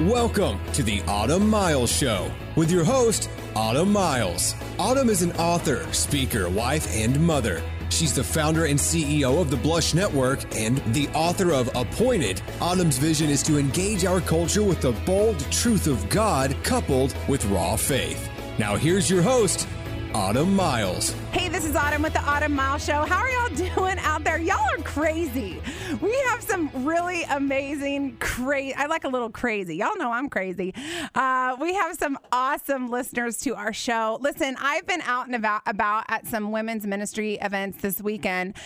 Welcome to the Autumn Miles Show with your host, Autumn Miles. Autumn is an author, speaker, wife, and mother. She's the founder and CEO of the Blush Network and the author of Appointed. Autumn's vision is to engage our culture with the bold truth of God coupled with raw faith. Now, here's your host, Autumn Miles. Hey, this is Autumn with the Autumn Miles Show. How are y'all doing out there? Y'all are crazy. We have some really amazing, crazy. I like a little crazy. Y'all know I'm crazy. Uh, we have some awesome listeners to our show. Listen, I've been out and about, about at some women's ministry events this weekend,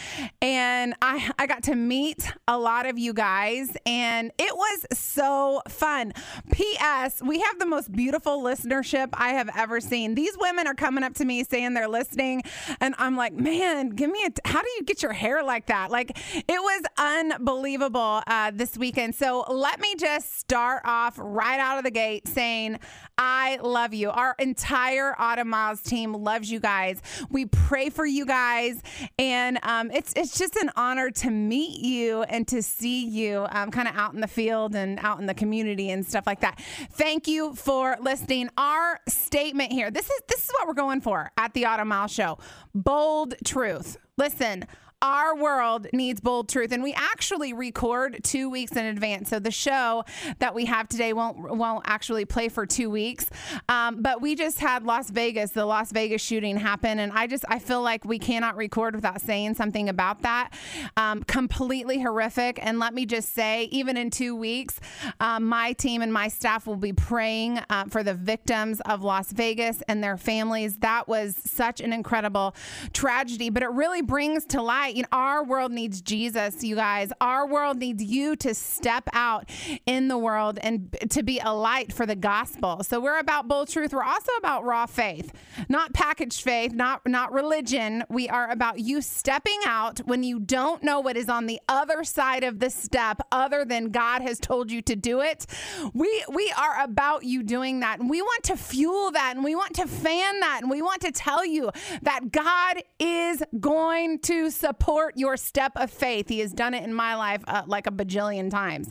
and I I got to meet a lot of you guys, and it was so fun. P.S. We have the most beautiful listenership I have ever seen. These women are coming up to me saying they're listening, and I'm like, man, give me a. T- how do you get your hair like that? Like it was unbelievable uh, this weekend. So let me just start off right out of the gate saying I love you. Our entire Autumn Miles team loves you guys. We pray for you guys, and um, it's it's just an honor to meet you and to see you um, kind of out in the field and out in the community and stuff like that. Thank you for listening. Our statement here. This is this is what we're going for at the Autumn Miles Show. Bold truth. Listen our world needs bold truth and we actually record two weeks in advance. So the show that we have today won't won't actually play for two weeks. Um, but we just had las vegas the las vegas shooting happen and i just i feel like we cannot record without saying something about that. Um, completely horrific. And let me just say even in two weeks um, my team and my staff will be praying uh, for the victims of las vegas and their families. That was such an incredible tragedy but it really brings to light right. You know, our world needs Jesus, you guys. Our world needs you to step out in the world and to be a light for the gospel. So we're about bold truth. We're also about raw faith, not packaged faith, not not religion. We are about you stepping out when you don't know what is on the other side of the step other than God has told you to do it. We we are about you doing that. And we want to fuel that and we want to fan that and we want to tell you that God is going to support support your step of faith. He has done it in my life uh, like a bajillion times.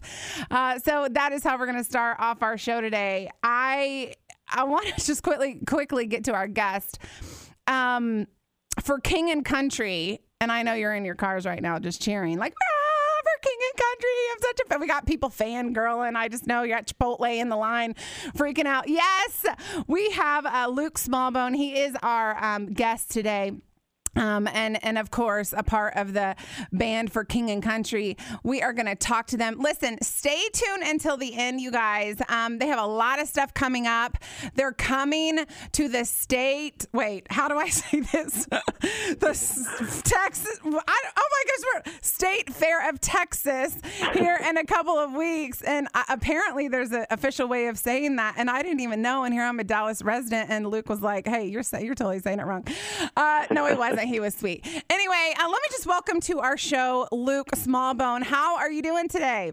Uh, so that is how we're going to start off our show today. I I want to just quickly quickly get to our guest. Um, for King and Country, and I know you're in your cars right now just cheering like. Ah, for King and Country, I'm such a fan. We got people fangirling. I just know you got Chipotle in the line, freaking out. Yes, we have uh, Luke Smallbone. He is our um, guest today. Um, and and of course a part of the band for King and Country. We are going to talk to them. Listen, stay tuned until the end, you guys. Um, they have a lot of stuff coming up. They're coming to the state. Wait, how do I say this? the Texas. I, oh my gosh, we're State Fair of Texas here in a couple of weeks, and uh, apparently there's an official way of saying that, and I didn't even know. And here I'm a Dallas resident, and Luke was like, "Hey, you're you're totally saying it wrong." Uh, no, it wasn't he was sweet. Anyway, uh, let me just welcome to our show Luke Smallbone. How are you doing today?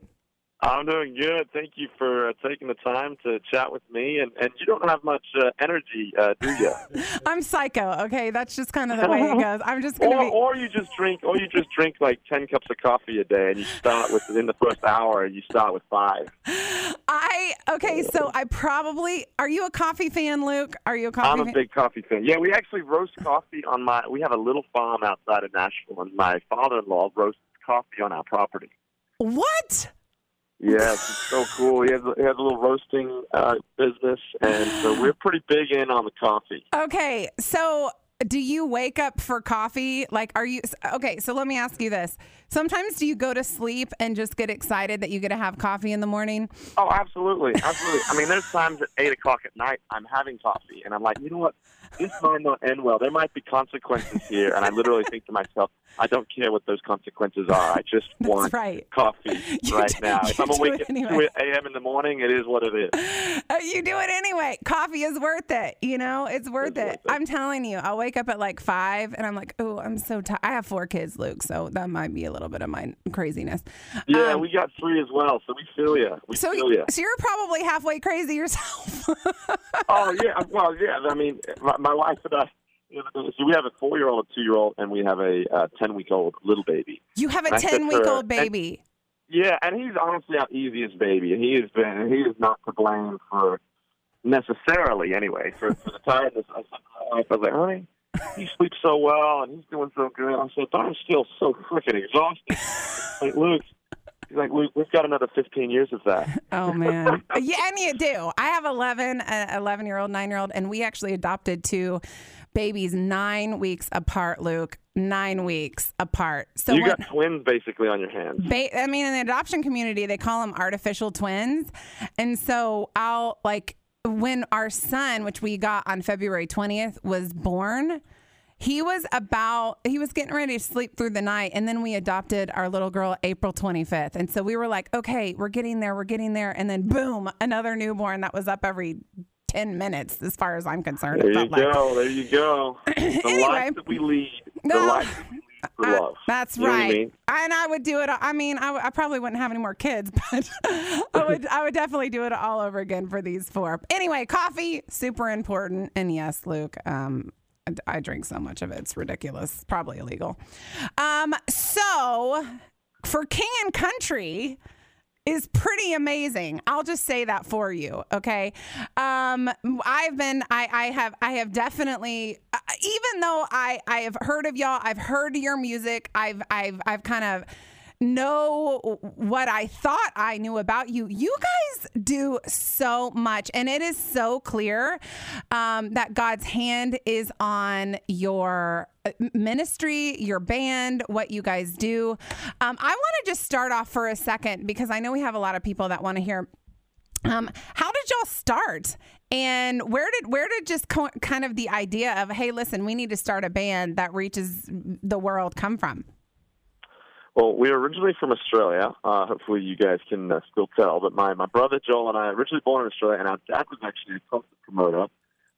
I'm doing good. Thank you for uh, taking the time to chat with me. And, and you don't have much uh, energy, uh, do you? I'm psycho. Okay, that's just kind of the way it goes. I'm just gonna or, be. Or you just drink, or you just drink like ten cups of coffee a day, and you start with in the first hour, and you start with five. I okay, so I probably. Are you a coffee fan, Luke? Are you a coffee? I'm a fan? big coffee fan. Yeah, we actually roast coffee on my. We have a little farm outside of Nashville, and my father-in-law roasts coffee on our property. What? Yes, it's so cool. He has, he has a little roasting uh, business, and so we're pretty big in on the coffee. Okay, so do you wake up for coffee? Like, are you okay? So let me ask you this: Sometimes do you go to sleep and just get excited that you get to have coffee in the morning? Oh, absolutely, absolutely. I mean, there's times at eight o'clock at night I'm having coffee, and I'm like, you know what? This might not end well. There might be consequences here, and I literally think to myself, I don't care what those consequences are. I just want right. coffee You right do- now. If I'm awake at anyway. 2 a.m. in the morning, it is what it is. Uh, you do it anyway. Coffee is worth it. You know, it's worth It's it. worth it. I'm telling you, I'll wake up at like five and I'm like, oh, I'm so tired. I have four kids, Luke, so that might be a little bit of my craziness. Yeah, Um, we got three as well, so we feel you. We So, feel you. so you're probably halfway crazy yourself. Oh yeah, well yeah. I mean, my, my wife and I. So we have a four-year-old, a two-year-old, and we have a uh, ten-week-old little baby. you have a ten-week-old baby. Yeah, and he's honestly our easiest baby, he has been. He is not to blame for necessarily, anyway, for, for the tiredness. I was like, honey, he sleeps so well and he's doing so good. I said, but I'm still so freaking exhausted. like, Luke, he's like, Luke, we've got another 15 years of that. Oh, man. yeah, and you do. I have 11, uh, 11 year old, nine year old, and we actually adopted two babies nine weeks apart, Luke. Nine weeks apart. So you when, got twins basically on your hands. Ba- I mean, in the adoption community, they call them artificial twins, and so I'll like when our son, which we got on February 20th, was born, he was about, he was getting ready to sleep through the night. And then we adopted our little girl April 25th. And so we were like, okay, we're getting there, we're getting there. And then boom, another newborn that was up every 10 minutes, as far as I'm concerned. There you go. Like. There you go. The anyway, life that we lead. The no, life that we for I, love. That's you right. I mean? And I would do it. I mean, I, w- I probably wouldn't have any more kids, but I would. I would definitely do it all over again for these four. Anyway, coffee super important, and yes, Luke. Um, I, drink so much of it; it's ridiculous. Probably illegal. Um, so for King and Country is pretty amazing. I'll just say that for you, okay? Um, I've been, I, I have, I have definitely, uh, even though I, I have heard of y'all, I've heard your music, I've, I've, I've kind of know what I thought I knew about you. You guys do so much, and it is so clear um, that God's hand is on your uh, ministry, your band, what you guys do. Um, I want to just start off for a second because I know we have a lot of people that want to hear. Um, how did y'all start? And where did where did just co- kind of the idea of hey, listen, we need to start a band that reaches the world come from? Well, we are originally from Australia. Uh, hopefully, you guys can uh, still tell. But my, my brother Joel and I originally born in Australia, and our dad was actually a concert promoter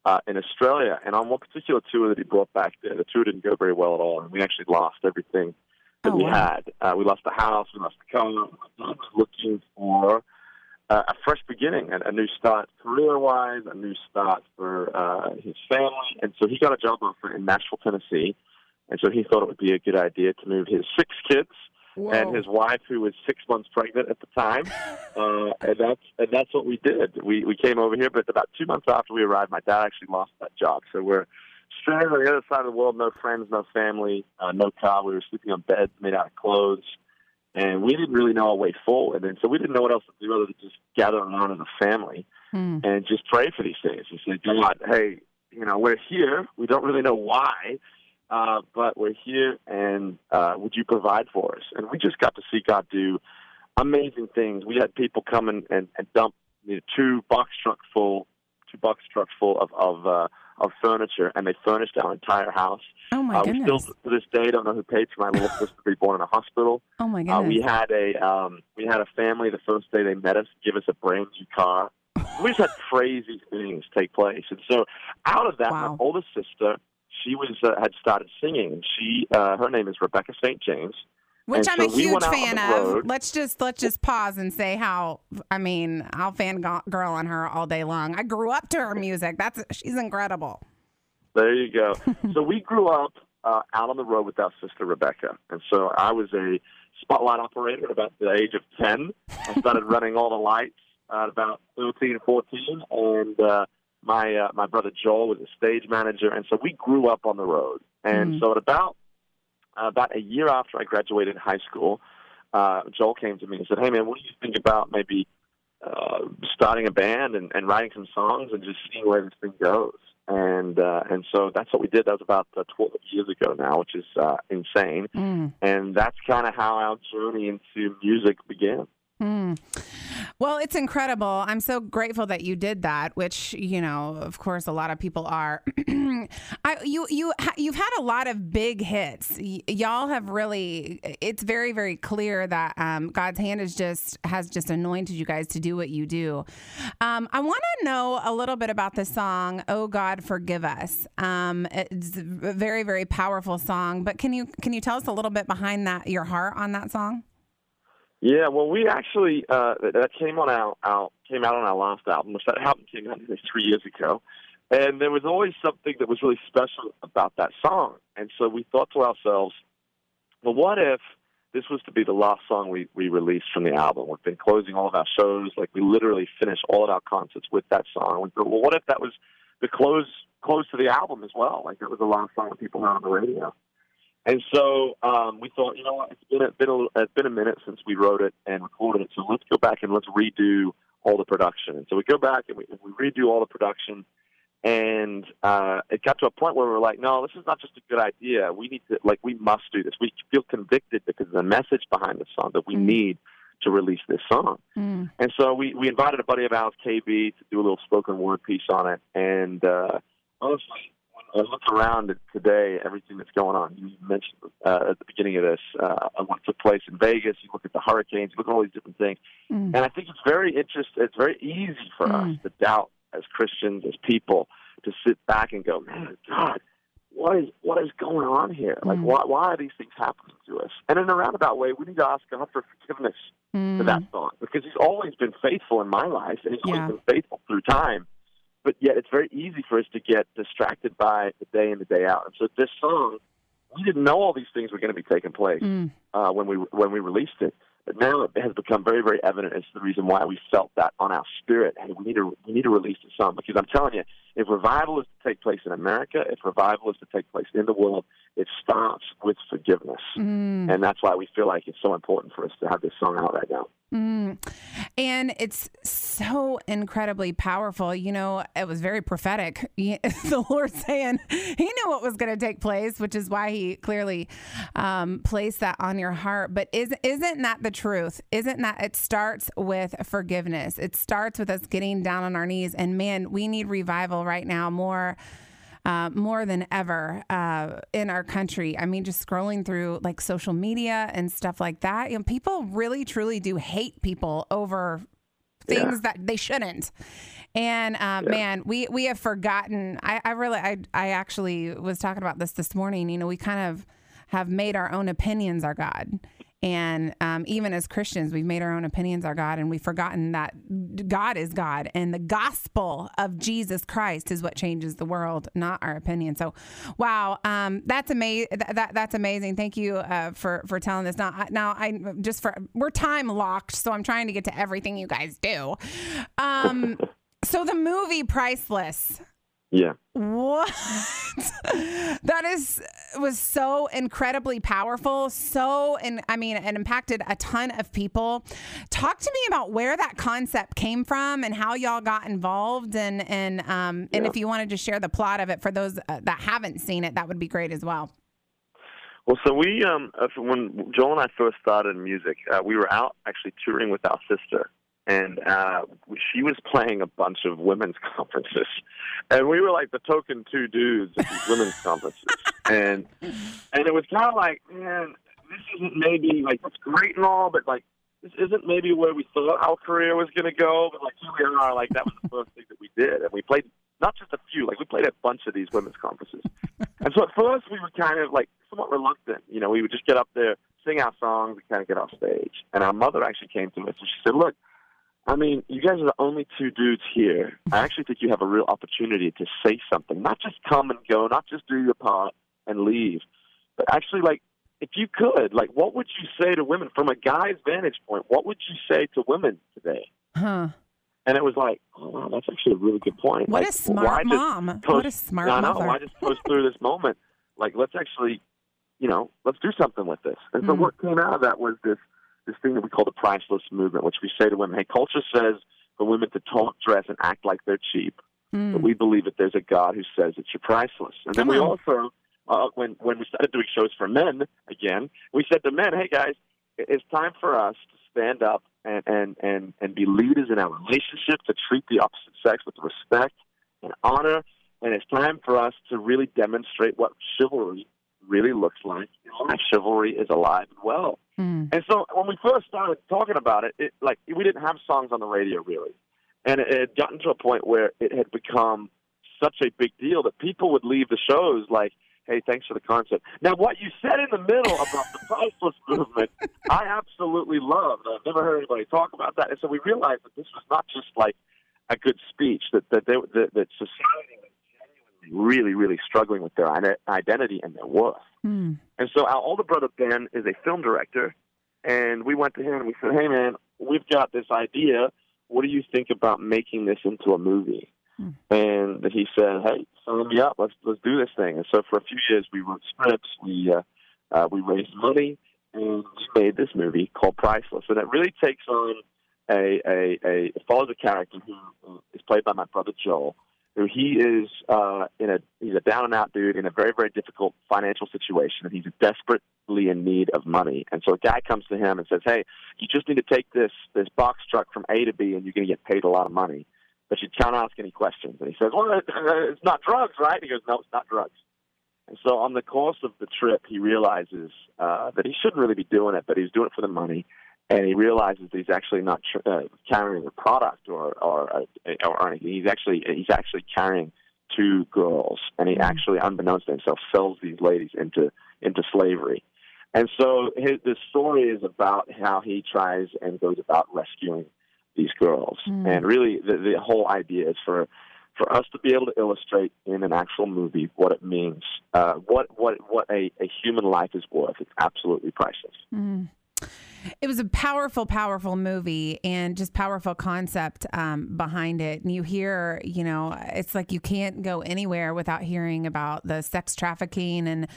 uh, in Australia. And on one particular tour that he brought back there, the tour didn't go very well at all, and we actually lost everything that oh, we wow. had. Uh, we lost the house, we lost the car. My was looking for uh, a fresh beginning, a, a new start career-wise, a new start for uh, his family, and so he got a job offer in Nashville, Tennessee and so he thought it would be a good idea to move his six kids Whoa. and his wife, who was six months pregnant at the time, uh, and that's and that's what we did. We we came over here, but about two months after we arrived, my dad actually lost that job. So we're stranded on the other side of the world, no friends, no family, uh, no car. We were sleeping on beds made out of clothes, and we didn't really know our way forward. And so we didn't know what else to do other than just gather around as a family hmm. and just pray for these things. And say, God, hey, you know, we're here. We don't really know why uh, but we're here, and uh, would you provide for us? And we just got to see God do amazing things. We had people come and, and, and dump you know, two box trucks full, two box trucks full of of, uh, of furniture, and they furnished our entire house. Oh my uh, goodness! We still to this day don't know who paid for my little sister to be born in a hospital. Oh my goodness! Uh, we had a um, we had a family the first day they met us give us a brand new car. we just had crazy things take place, and so out of that, wow. my oldest sister she was uh, had started singing. She uh, her name is Rebecca St. James. Which and I'm so a huge fan of. Let's just let's just pause and say how I mean I'll fan girl on her all day long. I grew up to her music. That's she's incredible. There you go. so we grew up uh, out on the road with our sister Rebecca, and so I was a spotlight operator at about the age of ten. I started running all the lights at about 13, 14, and uh, my uh, my brother Joel was a stage manager, and so we grew up on the road. And mm so at about uh, about a year after I graduated high school, uh, Joel came to me and said, "Hey man, what do you think about maybe uh, starting a band and, and writing some songs and just seeing where this thing goes?" And uh, and so that's what we did. That was about uh, 12 years ago now, which is uh, insane. Mm. And that's kind of how our journey into music began. Mm. Well, it's incredible. I'm so grateful that you did that, which you know, of course, a lot of people are. I, you you you've had a lot of big hits. Y- y'all have really. It's very very clear that um, God's hand is just has just anointed you guys to do what you do. Um, I want to know a little bit about the song "Oh God, Forgive Us." Um, it's a very very powerful song, but can you can you tell us a little bit behind that your heart on that song? Yeah, well, we actually uh, that came on our, our came out on our last album, which that album came out three years ago, and there was always something that was really special about that song, and so we thought to ourselves, well, what if this was to be the last song we, we released from the album. We've been closing all of our shows, like we literally finished all of our concerts with that song. We thought, well, what if that was the close close to the album as well? Like that was the last song that people heard on the radio. And so um, we thought, you know what, it's been a, been a, it's been a minute since we wrote it and recorded it, so let's go back and let's redo all the production. And so we go back and we, we redo all the production and uh, it got to a point where we were like, no, this is not just a good idea. We need to, like, we must do this. We feel convicted because of the message behind the song that we mm. need to release this song. Mm. And so we, we invited a buddy of ours, KB, to do a little spoken word piece on it. And uh, honestly, I look around at today, everything that's going on, you mentioned uh, at the beginning of this, uh, what took place in Vegas, you look at the hurricanes, you look at all these different things. Mm. And I think it's very interesting, it's very easy for mm. us to doubt as Christians, as people, to sit back and go, man, God, what is what is going on here? Like, mm. why why are these things happening to us? And in a roundabout way, we need to ask God for forgiveness for that mm. thought because He's always been faithful in my life, and He's yeah. always been faithful through time. But yet, it's very easy for us to get distracted by the day in the day out. And so, this song, we didn't know all these things were going to be taking place mm. uh, when we when we released it. But now it has become very, very evident as the reason why we felt that on our spirit. and we need to we need to release the song because I'm telling you, if revival is to take place in America, if revival is to take place in the world, it starts with forgiveness, mm. and that's why we feel like it's so important for us to have this song out right now. Mm. And it's so incredibly powerful. You know, it was very prophetic. the Lord saying He knew what was going to take place, which is why He clearly um, placed that on your heart. But is, isn't that the truth? Isn't that it starts with forgiveness? It starts with us getting down on our knees. And man, we need revival right now more uh, more than ever uh, in our country. I mean, just scrolling through like social media and stuff like that, you know, people really truly do hate people over things yeah. that they shouldn't. And uh, yeah. man, we we have forgotten. I, I really, I I actually was talking about this this morning. You know, we kind of have made our own opinions our God. And um, even as Christians, we've made our own opinions our God, and we've forgotten that God is God, and the gospel of Jesus Christ is what changes the world, not our opinion. So, wow, um, that's amazing. That, that's amazing. Thank you uh, for for telling this. Now, now I just for we're time locked, so I'm trying to get to everything you guys do. Um, so the movie Priceless. Yeah. What? that is was so incredibly powerful. So and I mean it impacted a ton of people. Talk to me about where that concept came from and how y'all got involved and and um and yeah. if you wanted to share the plot of it for those uh, that haven't seen it, that would be great as well. Well, so we, um, uh, when Joel and I first started music, uh, we were out actually touring with our sister, and uh, she was playing a bunch of women's conferences, and we were like the token two dudes at these women's conferences, and and it was kind of like, man, this isn't maybe like it's great and all, but like this isn't maybe where we thought our career was going to go, but like here we are, like that was the first thing that we did, and we played not just a few, like we played a bunch of these women's conferences, and so at first we were kind of like somewhat reluctant, you know, we would just get up there, sing our songs, and kind of get off stage, and our mother actually came to us and she said, look I mean, you guys are the only two dudes here. I actually think you have a real opportunity to say something, not just come and go, not just do your part and leave, but actually, like, if you could, like, what would you say to women from a guy's vantage point? What would you say to women today? Huh. And it was like, oh, wow, that's actually a really good point. What like, a smart mom. Post, what a smart no, mother. No, I just post through this moment. Like, let's actually, you know, let's do something with this. And so mm. what came out of that was this – this thing that we call the priceless movement, which we say to women, hey, culture says for women to talk, dress, and act like they're cheap. Mm. But we believe that there's a God who says that you're priceless. And then we also, uh, when, when we started doing shows for men again, we said to men, hey, guys, it's time for us to stand up and, and, and, and be leaders in our relationship, to treat the opposite sex with respect and honor. And it's time for us to really demonstrate what chivalry really looks like. Chivalry is alive and well. Mm. And so when we first started talking about it, it, like we didn't have songs on the radio really, and it had gotten to a point where it had become such a big deal that people would leave the shows like, "Hey, thanks for the concert." Now, what you said in the middle about the priceless movement, I absolutely loved. I've never heard anybody talk about that, and so we realized that this was not just like a good speech that that they, that, that society really, really struggling with their identity and their worth. Mm. And so our older brother Ben is a film director, and we went to him and we said, "Hey, man, we've got this idea. What do you think about making this into a movie?" Hmm. And he said, "Hey, sign me up. Let's let's do this thing." And so for a few years, we wrote scripts. We uh, uh, we raised money and we made this movie called Priceless. And it really takes on a a, a follows a character who is played by my brother Joel, who he is uh, in a he's a down and out dude in a very very difficult financial situation, and he's desperately in need of money. And so a guy comes to him and says, "Hey, you just need to take this this box truck from A to B, and you're going to get paid a lot of money." But you can't ask any questions. And he says, "Well, it's not drugs, right?" He goes, "No, it's not drugs." And so on the course of the trip, he realizes uh, that he shouldn't really be doing it, but he's doing it for the money. And he realizes that he's actually not tr- uh, carrying a product or or, uh, or anything. He's actually he's actually carrying two girls, and he actually, unbeknownst to himself, sells these ladies into into slavery. And so his, the story is about how he tries and goes about rescuing these girls. Mm. And really, the, the whole idea is for for us to be able to illustrate in an actual movie what it means, uh, what what what a, a human life is worth. It's absolutely priceless. Mm. It was a powerful, powerful movie and just powerful concept um, behind it. And you hear, you know, it's like you can't go anywhere without hearing about the sex trafficking and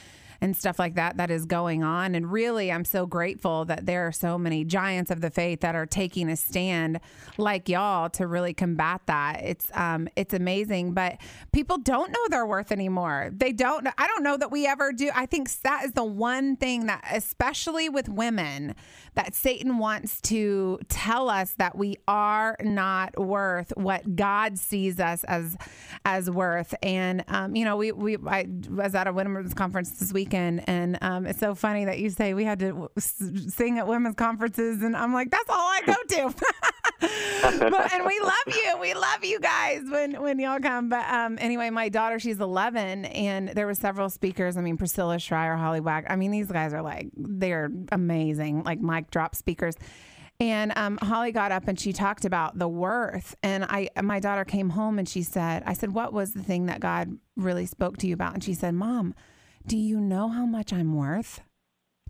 and stuff like that that is going on. And really, I'm so grateful that there are so many giants of the faith that are taking a stand like y'all to really combat that. It's um, it's amazing, but people don't know their worth anymore. They don't. I don't know that we ever do. I think that is the one thing that, especially with women, that Satan wants to tell us that we are not worth what God sees us as as worth. And um, you know, we we I was at a women's conference this weekend, and um, it's so funny that you say we had to sing at women's conferences, and I'm like, that's all I go to. but, and we love you. We love you guys when when y'all come. But um, anyway, my daughter, she's 11, and there were several speakers. I mean, Priscilla Shirer, Holly Wag. I mean, these guys are like they're amazing, like mic drop speakers. And um, Holly got up and she talked about the worth. And I, my daughter came home and she said, "I said, what was the thing that God really spoke to you about?" And she said, "Mom, do you know how much I'm worth?"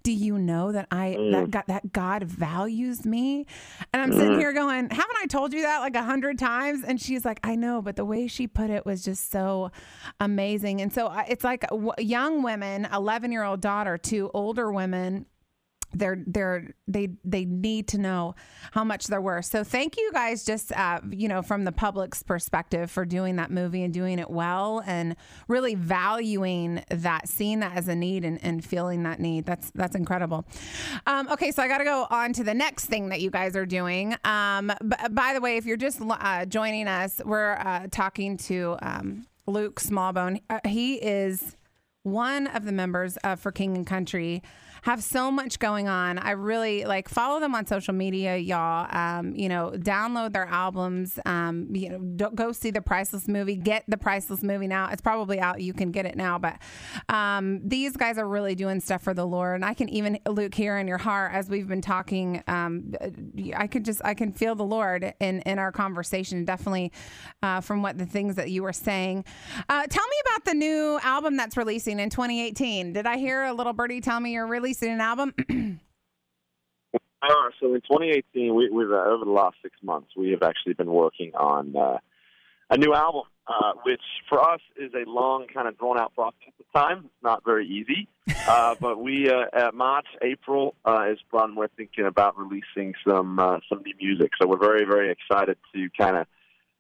do you know that I Mm. that God, that God values me? And I'm sitting here going, haven't I told you that like a hundred times? And she's like, I know, but the way she put it was just so amazing. And so I- it's like w- young women, 11 year old daughter to older women they're they're they they need to know how much they're worth. So thank you guys, just uh, you know, from the public's perspective, for doing that movie and doing it well, and really valuing that, seeing that as a need, and, and feeling that need. That's that's incredible. Um, okay, so I got to go on to the next thing that you guys are doing. Um, b- by the way, if you're just uh, joining us, we're uh, talking to um, Luke Smallbone. Uh, he is one of the members of For King and Country have so much going on. I really like follow them on social media, y'all. Um, you know, download their albums. Um, you know, go see the Priceless movie. Get the Priceless movie now. It's probably out. You can get it now. But um, these guys are really doing stuff for the Lord, and I can even Luke hear in your heart as we've been talking. Um, I could just I can feel the Lord in in our conversation. Definitely uh, from what the things that you were saying. Uh, tell me about the new album that's releasing in 2018. Did I hear a little birdie tell me you're releasing an album? Uh, so in 2018, we, we've uh, over the last six months, we have actually been working on uh, a new album, uh, which for us is a long, kind of drawn out process at the time. It's not very easy, uh, but we uh, at March, April uh, is when we're thinking about releasing some uh, some new music. So we're very, very excited to kind of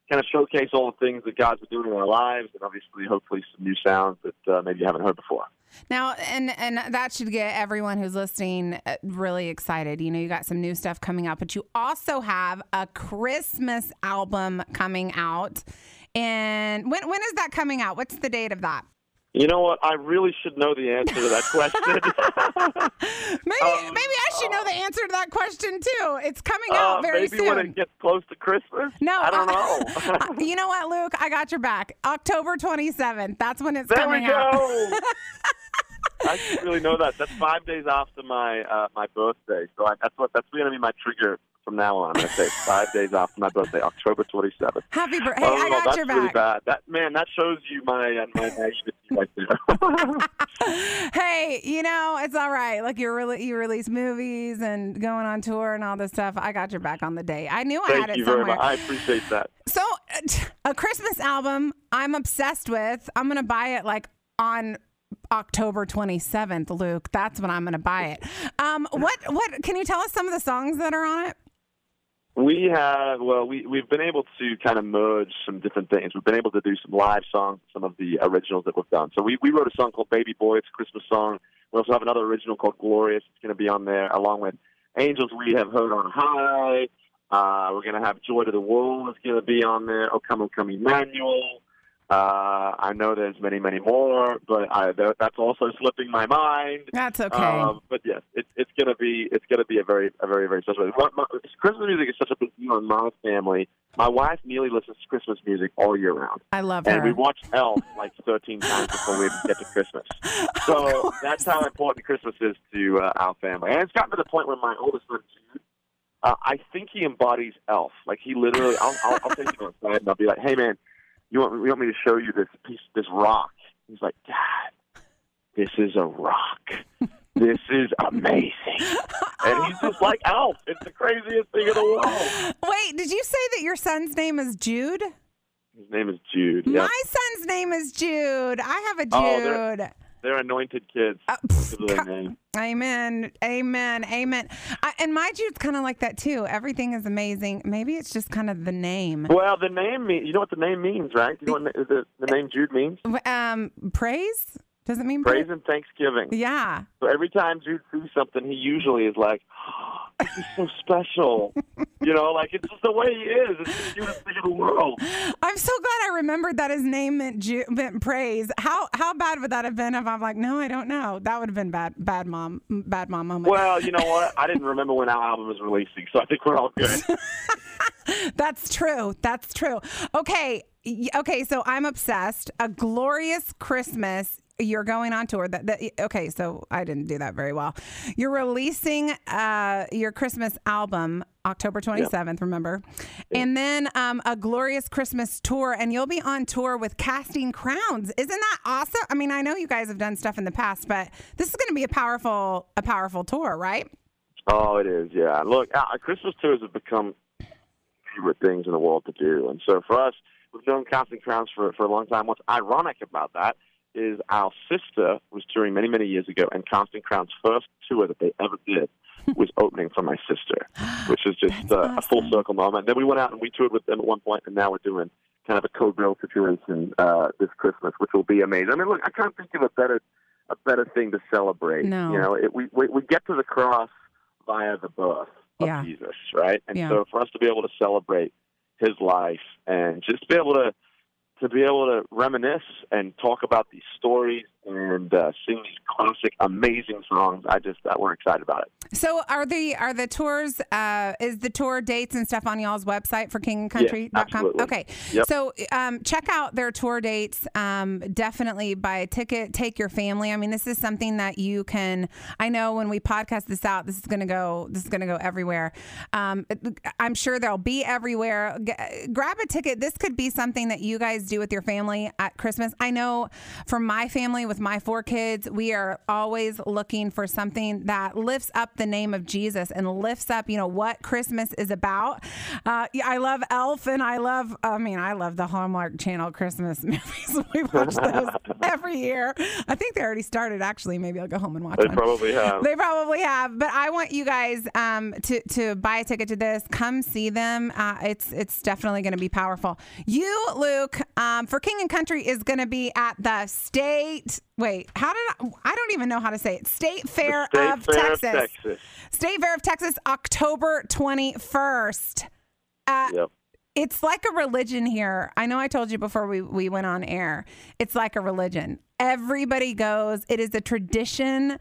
kind of showcase all the things that God's been doing in our lives, and obviously, hopefully, some new sounds that uh, maybe you haven't heard before. Now, and and that should get everyone who's listening uh, really excited. You know, you got some new stuff coming out, but you also have a Christmas album coming out. And when when is that coming out? What's the date of that? You know what? I really should know the answer to that question. Maybe Um, maybe I should know the answer to that question too. It's coming out Uh, very maybe soon. when it gets close to Christmas. no, I don't uh, know. uh, you know what, Luke? I got your back. October 27th. That's when it's there coming we out. go. I should really know that. That's five days after my uh, my birthday, so I, that's what that's going to be my trigger from now on. I'm going to say five days after my birthday, October 27th. Happy birthday! oh, Hey, I got that's your really back. bad. That man, that shows you my uh, my naivety right there. hey, you know it's all right. Like you really you release movies and going on tour and all this stuff. I got your back on the day. I knew I had Thank it you somewhere. much. I appreciate that. So, a Christmas album I'm obsessed with. I'm going to buy it like on October 27th, Luke. That's when I'm going to buy it. Um, what what can you tell us some of the songs that are on it? We have well, we we've been able to kind of merge some different things. We've been able to do some live songs, some of the originals that we've done. So we we wrote a song called Baby Boy. It's a Christmas song. We also have another original called Glorious. It's going to be on there along with Angels We Have Heard on High. Uh, we're going to have Joy to the World It's going to be on there. Oh Come, O Come Emmanuel. Uh, I know there's many, many more, but I, th- that's also slipping my mind. That's okay. Um, but yes, it, it's gonna be it's gonna be a very a very very special. What, my, Christmas music is such a big deal in my family. My wife Neely listens to Christmas music all year round, I love it. and her. we watch Elf like 13 times before we even get to Christmas. So that's how important Christmas is to uh, our family. And it's gotten to the point where my oldest son Jude, uh, I think he embodies Elf. Like he literally, I'll, I'll, I'll take him outside and I'll be like, "Hey man, you want you want me to show you this piece, this rock?" He's like, "Dad, this is a rock. This is amazing." And he's just like Elf. It's the craziest thing in the world. Wait, did you say that your son's name is Jude? His name is Jude. Yeah, My son's name is Jude. I have a Oh, they're- anointed kids. Uh, Because of their name. Amen. Amen. Amen. I, and my Jude's kind of like that too. Everything is amazing. Maybe it's just kind of the name. Well, the name mean you know what the name means, right? Do you know what the, the, the name Jude means? Um, praise? Does it mean Praise and thanksgiving. Yeah. So every time Jude sees something, he usually is like, oh, "This is so special," you know, like it's just the way he is. It's the cutest thing in the world. I'm so glad I remembered that his name meant, Ju- meant praise. How how bad would that have been if I'm like, no, I don't know. That would have been bad, bad mom, bad mom moment. Well, you know what? I didn't remember when our album was releasing, so I think we're all good. That's true. That's true. Okay. Okay. So I'm obsessed. A glorious Christmas. You're going on tour. That, that okay. So I didn't do that very well. You're releasing uh, your Christmas album October 27th. Remember, and then um, a glorious Christmas tour, and you'll be on tour with Casting Crowns. Isn't that awesome? I mean, I know you guys have done stuff in the past, but this is going to be a powerful, a powerful tour, right? Oh, it is. Yeah. Look, uh, Christmas tours have become favorite things in the world to do, and so for us, we've known Casting Crowns for for a long time. What's ironic about that is our sister was touring many many years ago, and Casting Crowns' first tour that they ever did was opening for my sister, which is just uh, a full circle moment. Then we went out and we toured with them at one point, and now we're doing kind of a co-bill situation uh, this Christmas, which will be amazing. I mean, look, I can't think of a better a better thing to celebrate. No. You know, it, we, we we get to the cross via the birth of Yeah. Jesus, right? And Yeah. so for us to be able to celebrate his life and just be able to to be able to reminisce and talk about these stories and uh, sing these classic, amazing songs, I just uh, we're excited about it. So are the are the tours uh is the tour dates and stuff on y'all's website for kingandcountry.com? absolutely. Okay. Yep. So um check out their tour dates. Um definitely buy a ticket, take your family. I mean, this is something that you can I know when we podcast this out, this is gonna go this is gonna go everywhere. Um I'm sure they'll be everywhere. G- grab a ticket. This could be something that you guys do with your family at Christmas. I know for my family with my four kids, we are always looking for something that lifts up the name of Jesus and lifts up, you know, what Christmas is about. Uh, I love Elf and I love, I mean, I love the Hallmark Channel Christmas movies. we watch those every year. I think they already started, actually. Maybe I'll go home and watch them. They one. probably have. They probably have, but I want you guys um, to to buy a ticket to this. Come see them. Uh, it's it's definitely going to be powerful. You, Luke, um, for King and Country is going to be at the state. Wait, how did I? I don't even know how to say it. State Fair, State of, Fair Texas. of Texas. State Fair of Texas, October twenty first. Uh, Yep. It's like a religion here. I know I told you before we, we went on air. It's like a religion. Everybody goes. It is a tradition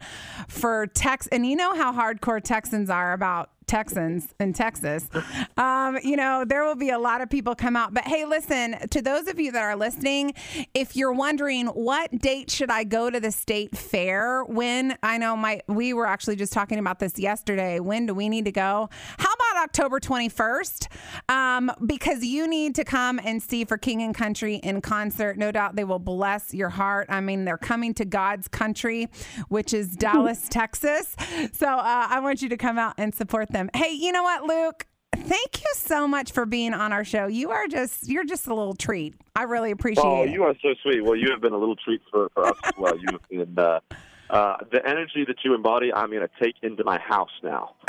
for Tex, and you know how hardcore Texans are about Texans in Texas. Um, you know, there will be a lot of people come out. But hey, listen, to those of you that are listening, if you're wondering what date should I go to the state fair, when I know my we were actually just talking about this yesterday. When do we need to go? How October 21st um, because you need to come and see For King and Country in concert. No doubt they will bless your heart. I mean, they're coming to God's country, which is Dallas, Texas. So uh, I want you to come out and support them. Hey, you know what, Luke? Thank you so much for being on our show. You are just you're just a little treat. I really appreciate Oh, it. you are so sweet. Well, you have been a little treat for, for us as well. You have been uh, uh, the energy that you embody. I'm going to take into my house now.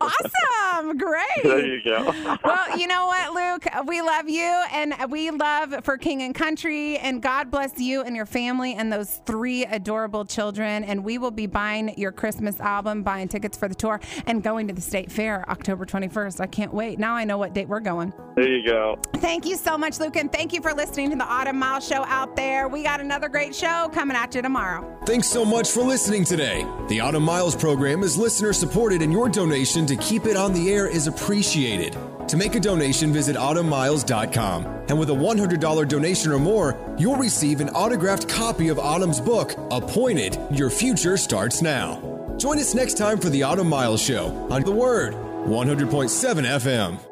awesome. Great. there you go. well, you know what, Luke? We love you and we love for King and Country. And God bless you and your family and those three adorable children. And we will be buying your Christmas album, buying tickets for the tour, and going to the State Fair October 21st. I can't wait. Now I know what date we're going. there you go. Thank you so much, Luke. And thank you for listening to the Autumn Mile Show out there. We got another great show coming at you tomorrow. Thanks so much for listening today. The Autumn Miles program is listener supported, and your donation to keep it on the air is appreciated. To make a donation, visit autumnmiles.com. And with a $100 donation or more, you'll receive an autographed copy of Autumn's book, Appointed Your Future Starts Now. Join us next time for the Autumn Miles Show on The Word, 100.7 FM.